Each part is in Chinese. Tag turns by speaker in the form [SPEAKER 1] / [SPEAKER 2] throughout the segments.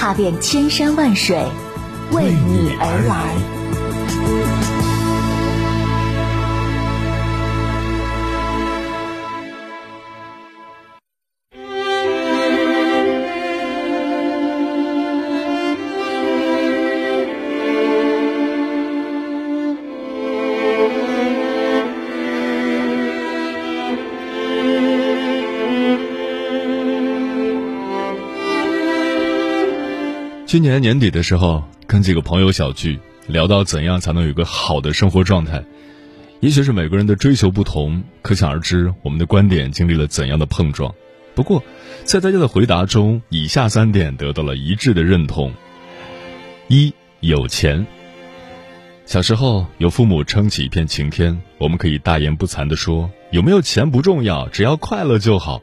[SPEAKER 1] 踏遍千山万水，为你而来。
[SPEAKER 2] 今年年底的时候，跟几个朋友小聚，聊到怎样才能有个好的生活状态。也许是每个人的追求不同，可想而知，我们的观点经历了怎样的碰撞。不过，在大家的回答中，以下三点得到了一致的认同：一、有钱。小时候有父母撑起一片晴天，我们可以大言不惭地说：“有没有钱不重要，只要快乐就好。”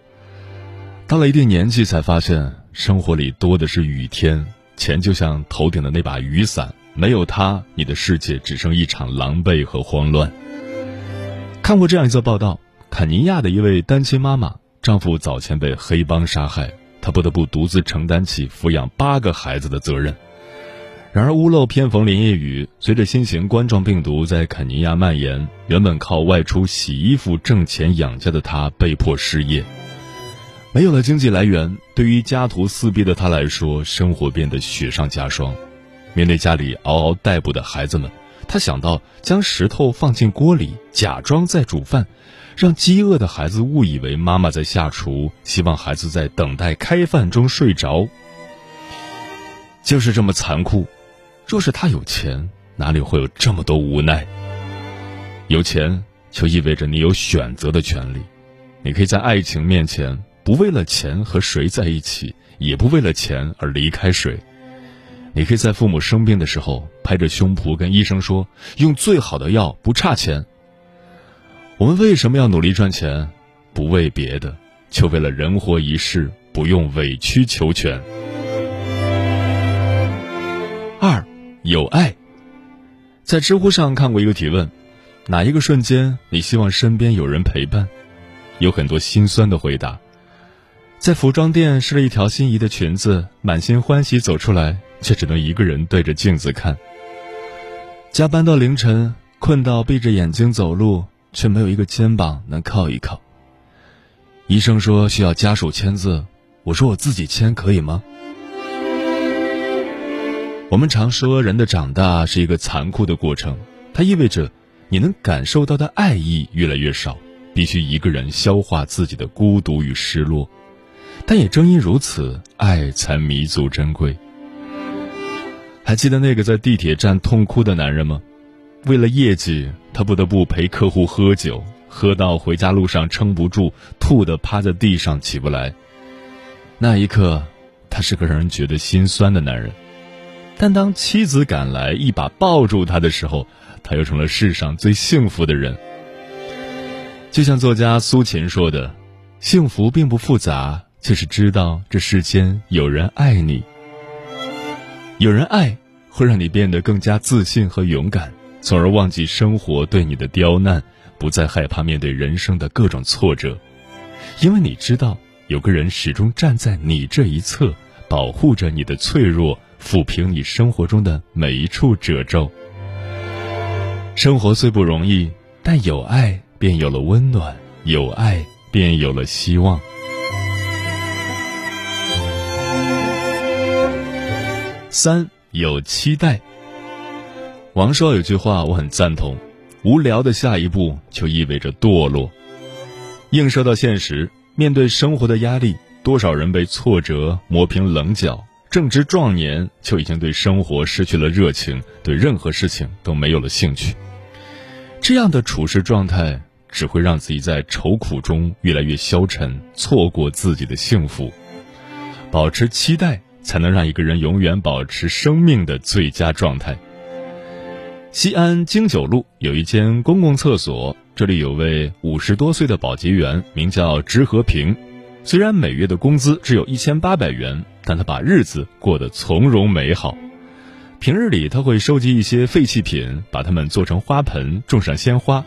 [SPEAKER 2] 到了一定年纪，才发现生活里多的是雨天。钱就像头顶的那把雨伞，没有它，你的世界只剩一场狼狈和慌乱。看过这样一则报道：肯尼亚的一位单亲妈妈，丈夫早前被黑帮杀害，她不得不独自承担起抚养八个孩子的责任。然而屋漏偏逢连夜雨，随着新型冠状病毒在肯尼亚蔓延，原本靠外出洗衣服挣钱养家的她被迫失业。没有了经济来源，对于家徒四壁的他来说，生活变得雪上加霜。面对家里嗷嗷待哺的孩子们，他想到将石头放进锅里，假装在煮饭，让饥饿的孩子误以为妈妈在下厨，希望孩子在等待开饭中睡着。就是这么残酷。若是他有钱，哪里会有这么多无奈？有钱就意味着你有选择的权利，你可以在爱情面前。不为了钱和谁在一起，也不为了钱而离开谁。你可以在父母生病的时候拍着胸脯跟医生说：“用最好的药，不差钱。”我们为什么要努力赚钱？不为别的，就为了人活一世，不用委曲求全。二，有爱。在知乎上看过一个提问：哪一个瞬间你希望身边有人陪伴？有很多心酸的回答。在服装店试了一条心仪的裙子，满心欢喜走出来，却只能一个人对着镜子看。加班到凌晨，困到闭着眼睛走路，却没有一个肩膀能靠一靠。医生说需要家属签字，我说我自己签可以吗？我们常说人的长大是一个残酷的过程，它意味着你能感受到的爱意越来越少，必须一个人消化自己的孤独与失落。但也正因如此，爱才弥足珍贵。还记得那个在地铁站痛哭的男人吗？为了业绩，他不得不陪客户喝酒，喝到回家路上撑不住，吐得趴在地上起不来。那一刻，他是个让人觉得心酸的男人。但当妻子赶来一把抱住他的时候，他又成了世上最幸福的人。就像作家苏秦说的：“幸福并不复杂。”就是知道这世间有人爱你，有人爱会让你变得更加自信和勇敢，从而忘记生活对你的刁难，不再害怕面对人生的各种挫折，因为你知道有个人始终站在你这一侧，保护着你的脆弱，抚平你生活中的每一处褶皱。生活虽不容易，但有爱便有了温暖，有爱便有了希望。三有期待。王朔有句话我很赞同：无聊的下一步就意味着堕落。映射到现实，面对生活的压力，多少人被挫折磨平棱角，正值壮年就已经对生活失去了热情，对任何事情都没有了兴趣。这样的处事状态只会让自己在愁苦中越来越消沉，错过自己的幸福。保持期待。才能让一个人永远保持生命的最佳状态。西安经九路有一间公共厕所，这里有位五十多岁的保洁员，名叫支和平。虽然每月的工资只有一千八百元，但他把日子过得从容美好。平日里，他会收集一些废弃品，把它们做成花盆，种上鲜花。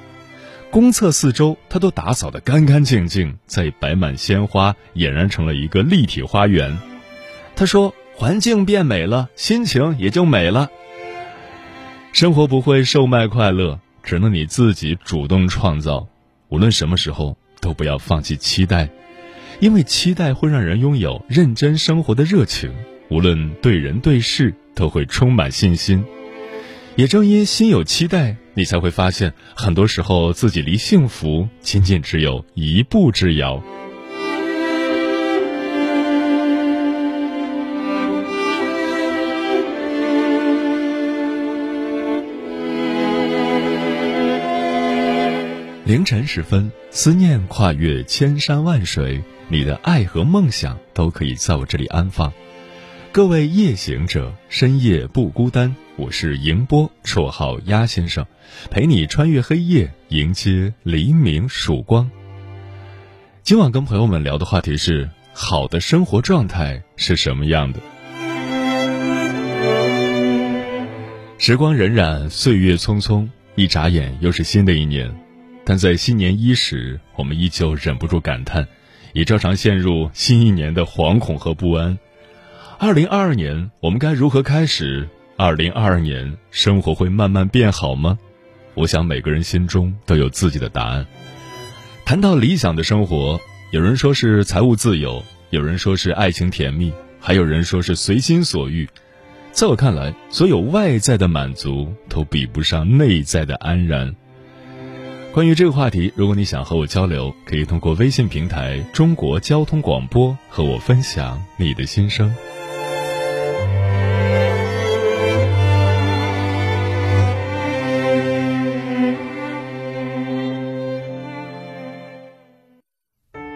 [SPEAKER 2] 公厕四周，他都打扫得干干净净，再摆满鲜花，俨然成了一个立体花园。他说：“环境变美了，心情也就美了。”生活不会售卖快乐，只能你自己主动创造。无论什么时候，都不要放弃期待。因为期待会让人拥有认真生活的热情，无论对人对事都会充满信心。也正因心有期待，你才会发现，很多时候自己离幸福仅仅只有一步之遥。凌晨时分，思念跨越千山万水。你的爱和梦想都可以在我这里安放。各位夜行者，深夜不孤单。我是迎波，绰号鸭先生，陪你穿越黑夜，迎接黎明曙光。今晚跟朋友们聊的话题是：好的生活状态是什么样的？时光荏苒，岁月匆匆，一眨眼又是新的一年。但在新年伊始，我们依旧忍不住感叹。也照常陷入新一年的惶恐和不安。二零二二年，我们该如何开始？二零二二年，生活会慢慢变好吗？我想每个人心中都有自己的答案。谈到理想的生活，有人说是财务自由，有人说是爱情甜蜜，还有人说是随心所欲。在我看来，所有外在的满足都比不上内在的安然。关于这个话题，如果你想和我交流，可以通过微信平台“中国交通广播”和我分享你的心声。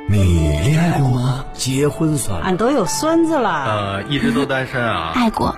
[SPEAKER 3] 你恋爱过吗？
[SPEAKER 4] 结婚算
[SPEAKER 5] 俺都有孙子了，
[SPEAKER 6] 呃，一直都单身啊。
[SPEAKER 1] 爱过，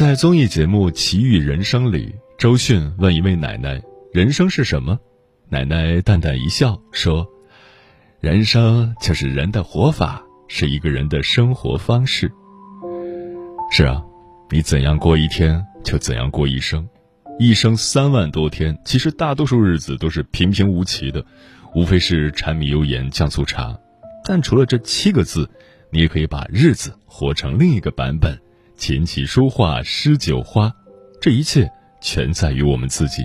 [SPEAKER 2] 在综艺节目《奇遇人生》里，周迅问一位奶奶：“人生是什么？”奶奶淡淡一笑说：“人生就是人的活法，是一个人的生活方式。”是啊，你怎样过一天，就怎样过一生。一生三万多天，其实大多数日子都是平平无奇的，无非是柴米油盐酱醋茶。但除了这七个字，你也可以把日子活成另一个版本。琴棋书画诗酒花，这一切全在于我们自己。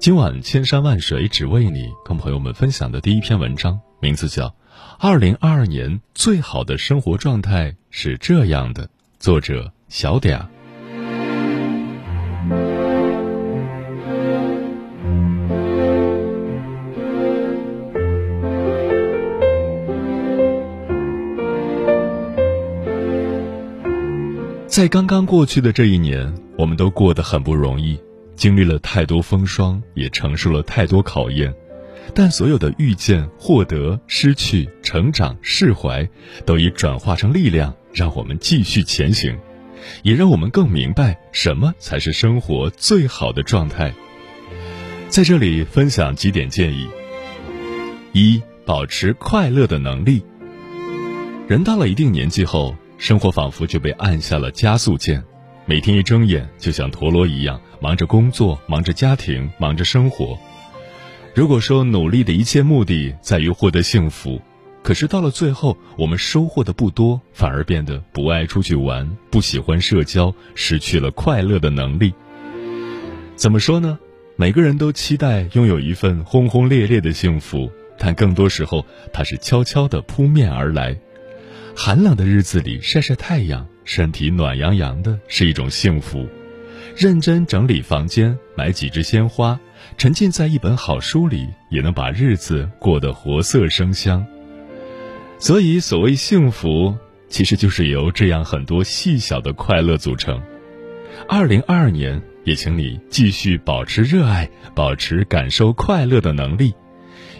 [SPEAKER 2] 今晚千山万水只为你，跟朋友们分享的第一篇文章，名字叫《二零二二年最好的生活状态是这样的》，作者小嗲。在刚刚过去的这一年，我们都过得很不容易，经历了太多风霜，也承受了太多考验。但所有的遇见、获得、失去、成长、释怀，都已转化成力量，让我们继续前行，也让我们更明白什么才是生活最好的状态。在这里分享几点建议：一、保持快乐的能力。人到了一定年纪后。生活仿佛就被按下了加速键，每天一睁眼就像陀螺一样，忙着工作，忙着家庭，忙着生活。如果说努力的一切目的在于获得幸福，可是到了最后，我们收获的不多，反而变得不爱出去玩，不喜欢社交，失去了快乐的能力。怎么说呢？每个人都期待拥有一份轰轰烈烈的幸福，但更多时候，它是悄悄地扑面而来。寒冷的日子里晒晒太阳，身体暖洋洋的，是一种幸福；认真整理房间，买几枝鲜花。沉浸在一本好书里，也能把日子过得活色生香。所以，所谓幸福，其实就是由这样很多细小的快乐组成。二零二二年，也请你继续保持热爱，保持感受快乐的能力，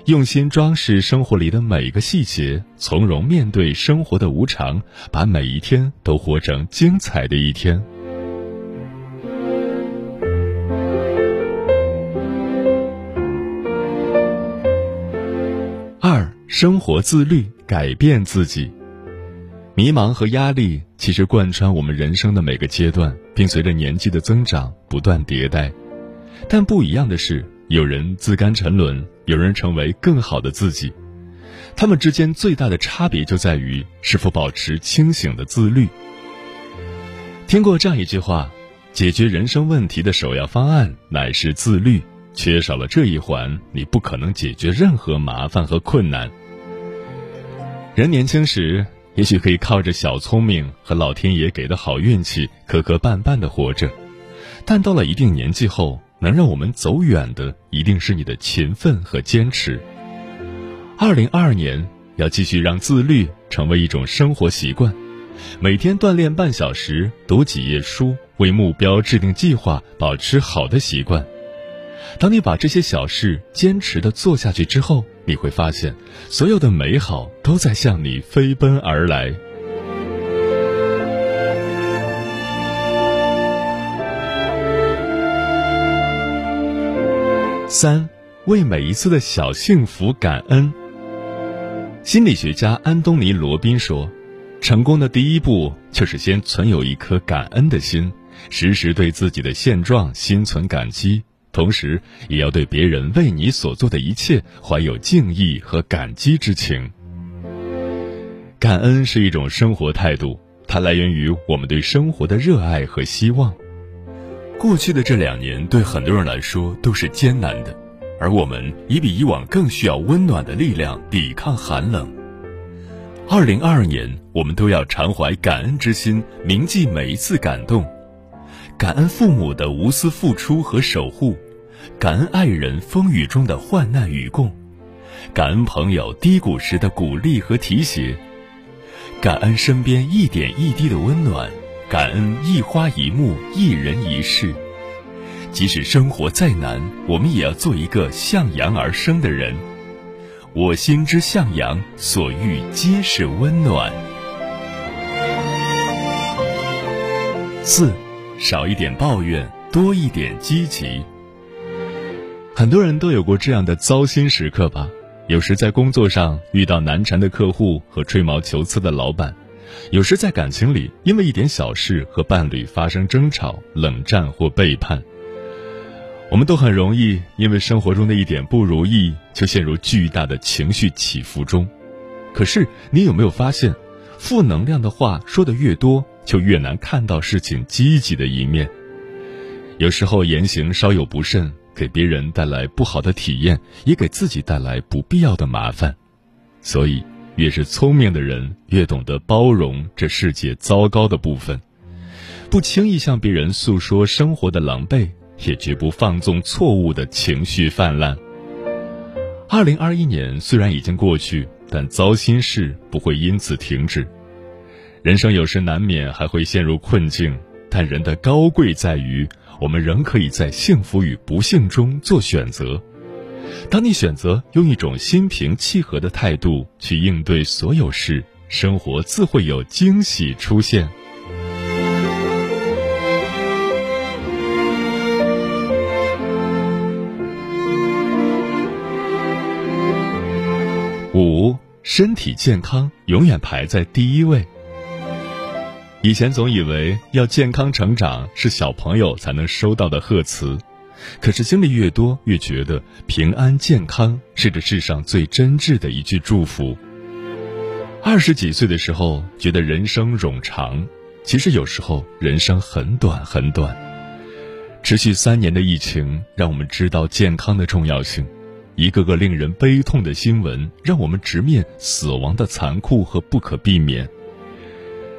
[SPEAKER 2] 用心装饰生活里的每一个细节，从容面对生活的无常，把每一天都活成精彩的一天。二生活自律，改变自己。迷茫和压力其实贯穿我们人生的每个阶段，并随着年纪的增长不断迭代。但不一样的是，有人自甘沉沦，有人成为更好的自己。他们之间最大的差别就在于是否保持清醒的自律。听过这样一句话：解决人生问题的首要方案乃是自律，缺少了这一环，你不可能解决任何麻烦和困难。人年轻时，也许可以靠着小聪明和老天爷给的好运气，磕磕绊绊的活着；但到了一定年纪后，能让我们走远的，一定是你的勤奋和坚持。二零二二年，要继续让自律成为一种生活习惯，每天锻炼半小时，读几页书，为目标制定计划，保持好的习惯。当你把这些小事坚持的做下去之后，你会发现，所有的美好都在向你飞奔而来。三，为每一次的小幸福感恩。心理学家安东尼·罗宾说：“成功的第一步就是先存有一颗感恩的心，时时对自己的现状心存感激。”同时，也要对别人为你所做的一切怀有敬意和感激之情。感恩是一种生活态度，它来源于我们对生活的热爱和希望。过去的这两年对很多人来说都是艰难的，而我们也比以往更需要温暖的力量抵抗寒冷。二零二二年，我们都要常怀感恩之心，铭记每一次感动。感恩父母的无私付出和守护，感恩爱人风雨中的患难与共，感恩朋友低谷时的鼓励和提携，感恩身边一点一滴的温暖，感恩一花一木一人一世。即使生活再难，我们也要做一个向阳而生的人。我心之向阳，所遇皆是温暖。四。少一点抱怨，多一点积极。很多人都有过这样的糟心时刻吧？有时在工作上遇到难缠的客户和吹毛求疵的老板，有时在感情里因为一点小事和伴侣发生争吵、冷战或背叛。我们都很容易因为生活中的一点不如意，就陷入巨大的情绪起伏中。可是，你有没有发现，负能量的话说的越多？就越难看到事情积极的一面。有时候言行稍有不慎，给别人带来不好的体验，也给自己带来不必要的麻烦。所以，越是聪明的人，越懂得包容这世界糟糕的部分，不轻易向别人诉说生活的狼狈，也绝不放纵错误的情绪泛滥。二零二一年虽然已经过去，但糟心事不会因此停止。人生有时难免还会陷入困境，但人的高贵在于，我们仍可以在幸福与不幸中做选择。当你选择用一种心平气和的态度去应对所有事，生活自会有惊喜出现。五，身体健康永远排在第一位。以前总以为要健康成长是小朋友才能收到的贺词，可是经历越多，越觉得平安健康是这世上最真挚的一句祝福。二十几岁的时候，觉得人生冗长，其实有时候人生很短很短。持续三年的疫情，让我们知道健康的重要性。一个个令人悲痛的新闻，让我们直面死亡的残酷和不可避免。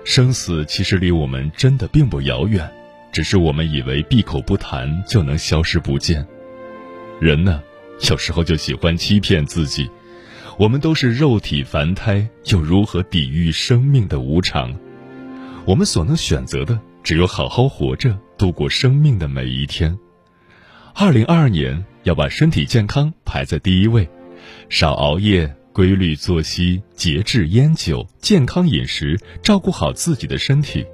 [SPEAKER 2] 生死其实离我们真的并不遥远，只是我们以为闭口不谈就能消失不见。人呢，有时候就喜欢欺骗自己。我们都是肉体凡胎，又如何抵御生命的无常？我们所能选择的，只有好好活着，度过生命的每一天。二零二二年要把身体健康排在第一位，少熬夜。规律作息，节制烟酒，健康饮食，照顾好自己的身体。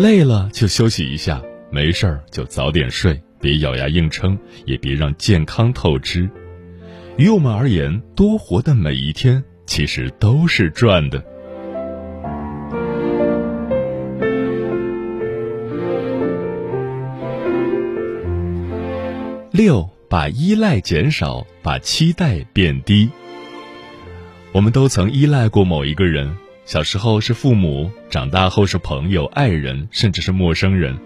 [SPEAKER 2] 累了就休息一下，没事儿就早点睡，别咬牙硬撑，也别让健康透支。于我们而言，多活的每一天其实都是赚的。六，把依赖减少，把期待变低。我们都曾依赖过某一个人，小时候是父母，长大后是朋友、爱人，甚至是陌生人。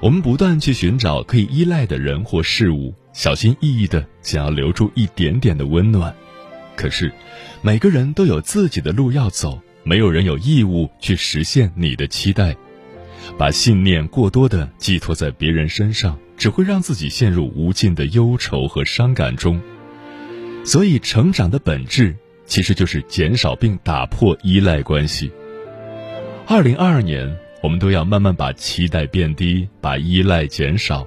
[SPEAKER 2] 我们不断去寻找可以依赖的人或事物，小心翼翼的想要留住一点点的温暖。可是，每个人都有自己的路要走，没有人有义务去实现你的期待。把信念过多的寄托在别人身上，只会让自己陷入无尽的忧愁和伤感中。所以，成长的本质。其实就是减少并打破依赖关系。二零二二年，我们都要慢慢把期待变低，把依赖减少，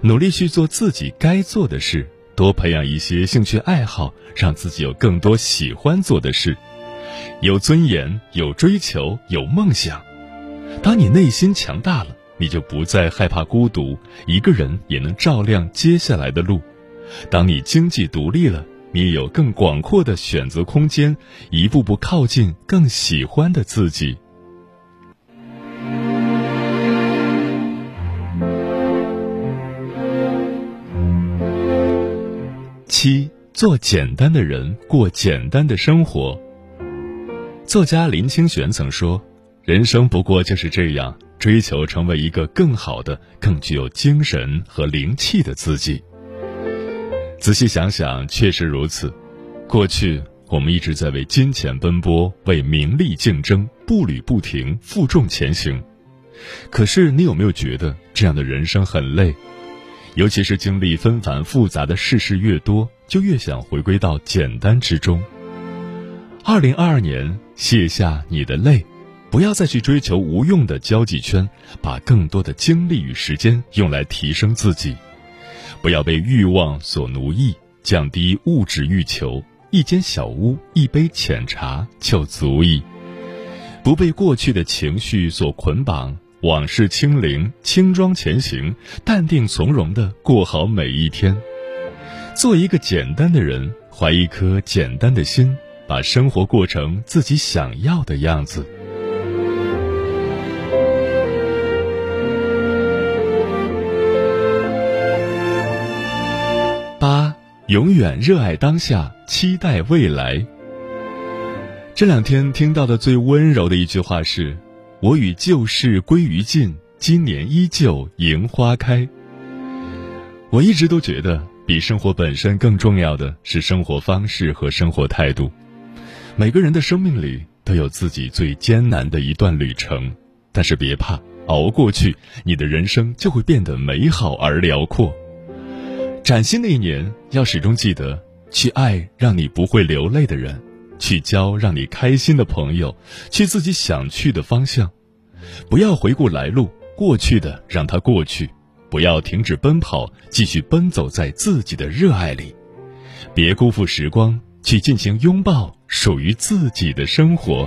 [SPEAKER 2] 努力去做自己该做的事，多培养一些兴趣爱好，让自己有更多喜欢做的事，有尊严，有追求，有梦想。当你内心强大了，你就不再害怕孤独，一个人也能照亮接下来的路。当你经济独立了。你有更广阔的选择空间，一步步靠近更喜欢的自己。七，做简单的人，过简单的生活。作家林清玄曾说：“人生不过就是这样，追求成为一个更好的、更具有精神和灵气的自己。”仔细想想，确实如此。过去我们一直在为金钱奔波，为名利竞争，步履不停，负重前行。可是，你有没有觉得这样的人生很累？尤其是经历纷繁复杂的世事越多，就越想回归到简单之中。二零二二年，卸下你的累，不要再去追求无用的交际圈，把更多的精力与时间用来提升自己。不要被欲望所奴役，降低物质欲求，一间小屋，一杯浅茶就足矣。不被过去的情绪所捆绑，往事清零，轻装前行，淡定从容的过好每一天。做一个简单的人，怀一颗简单的心，把生活过成自己想要的样子。永远热爱当下，期待未来。这两天听到的最温柔的一句话是：“我与旧事归于尽，今年依旧迎花开。”我一直都觉得，比生活本身更重要的是生活方式和生活态度。每个人的生命里都有自己最艰难的一段旅程，但是别怕，熬过去，你的人生就会变得美好而辽阔。崭新的一年，要始终记得去爱让你不会流泪的人，去交让你开心的朋友，去自己想去的方向。不要回顾来路，过去的让它过去；不要停止奔跑，继续奔走在自己的热爱里。别辜负时光，去尽情拥抱属于自己的生活。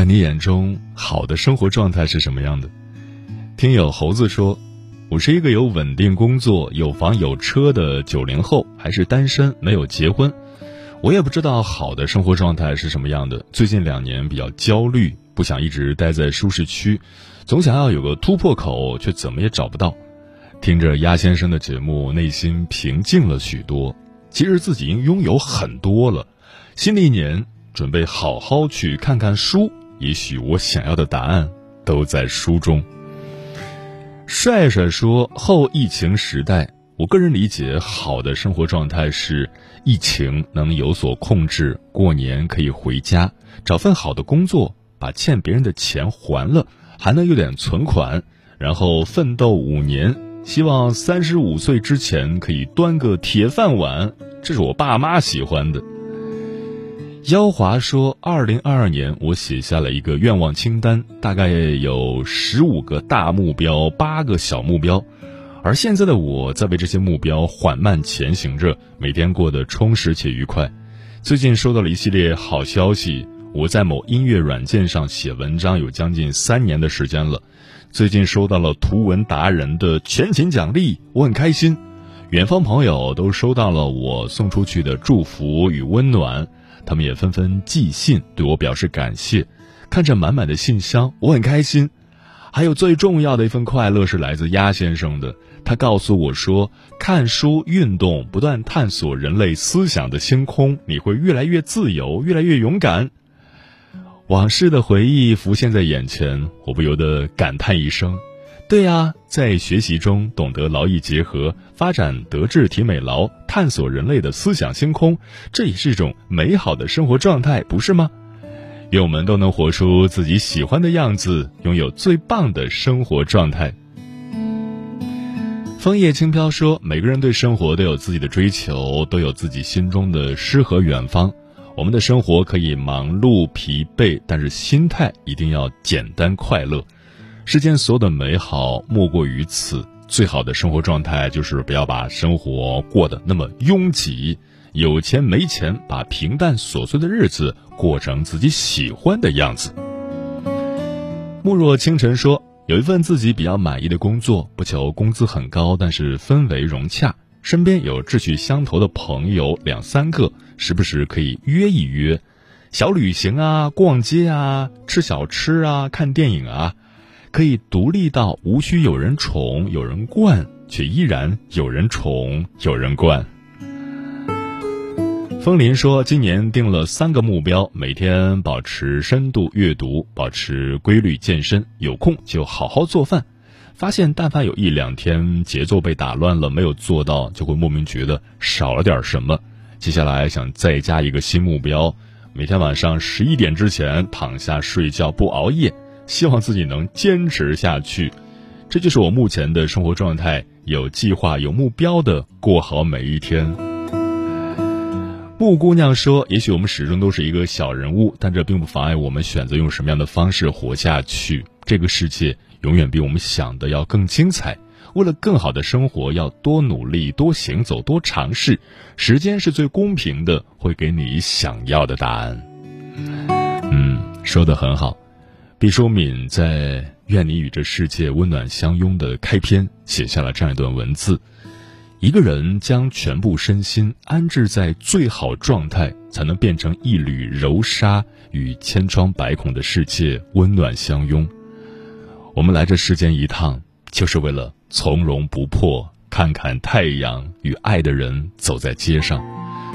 [SPEAKER 2] 在你眼中，好的生活状态是什么样的？听友猴子说：“我是一个有稳定工作、有房有车的九零后，还是单身，没有结婚。我也不知道好的生活状态是什么样的。最近两年比较焦虑，不想一直待在舒适区，总想要有个突破口，却怎么也找不到。听着鸭先生的节目，内心平静了许多。其实自己已经拥有很多了。新的一年，准备好好去看看书。”也许我想要的答案都在书中。帅帅说：“后疫情时代，我个人理解，好的生活状态是疫情能有所控制，过年可以回家，找份好的工作，把欠别人的钱还了，还能有点存款，然后奋斗五年，希望三十五岁之前可以端个铁饭碗，这是我爸妈喜欢的。”妖华说：“二零二二年，我写下了一个愿望清单，大概有十五个大目标，八个小目标。而现在的我在为这些目标缓慢前行着，每天过得充实且愉快。最近收到了一系列好消息，我在某音乐软件上写文章有将近三年的时间了。最近收到了图文达人的全勤奖励，我很开心。远方朋友都收到了我送出去的祝福与温暖。”他们也纷纷寄信对我表示感谢，看着满满的信箱，我很开心。还有最重要的一份快乐是来自鸭先生的，他告诉我说：看书、运动、不断探索人类思想的星空，你会越来越自由，越来越勇敢。往事的回忆浮现在眼前，我不由得感叹一声。对呀，在学习中懂得劳逸结合，发展德智体美劳，探索人类的思想星空，这也是一种美好的生活状态，不是吗？愿我们都能活出自己喜欢的样子，拥有最棒的生活状态。枫叶轻飘说：“每个人对生活都有自己的追求，都有自己心中的诗和远方。我们的生活可以忙碌疲惫，但是心态一定要简单快乐。”世间所有的美好莫过于此。最好的生活状态就是不要把生活过得那么拥挤。有钱没钱，把平淡琐碎的日子过成自己喜欢的样子。慕若清晨说：“有一份自己比较满意的工作，不求工资很高，但是氛围融洽，身边有志趣相投的朋友两三个，时不时可以约一约，小旅行啊，逛街啊，吃小吃啊，看电影啊。”可以独立到无需有人宠有人惯，却依然有人宠有人惯。风林说，今年定了三个目标：每天保持深度阅读，保持规律健身，有空就好好做饭。发现但凡有一两天节奏被打乱了，没有做到，就会莫名觉得少了点什么。接下来想再加一个新目标：每天晚上十一点之前躺下睡觉，不熬夜。希望自己能坚持下去，这就是我目前的生活状态。有计划、有目标的过好每一天。木姑娘说：“也许我们始终都是一个小人物，但这并不妨碍我们选择用什么样的方式活下去。这个世界永远比我们想的要更精彩。为了更好的生活，要多努力、多行走、多尝试。时间是最公平的，会给你想要的答案。”嗯，说的很好。毕淑敏在《愿你与这世界温暖相拥》的开篇写下了这样一段文字：一个人将全部身心安置在最好状态，才能变成一缕柔纱，与千疮百孔的世界温暖相拥。我们来这世间一趟，就是为了从容不迫，看看太阳与爱的人走在街上，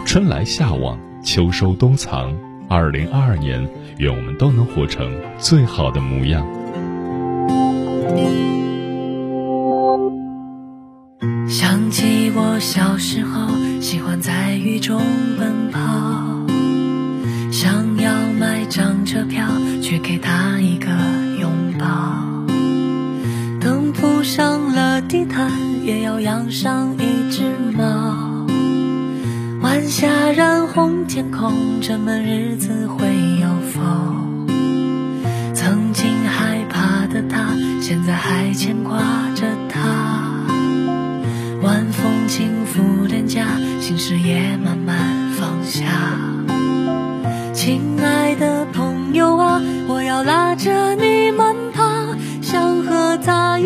[SPEAKER 2] 春来夏往，秋收冬藏。二零二二年，愿我们都能活成最好的模样。
[SPEAKER 7] 想起我小时候，喜欢在雨中奔跑，想要买张车票，去给他一个拥抱。等铺上了地毯，也要养上一只猫。下染红天空，这么日子会有否？曾经害怕的他，现在还牵挂着他。晚风轻拂脸颊，心事也慢慢放下。亲爱的朋友啊，我要拉着你慢跑，想和他。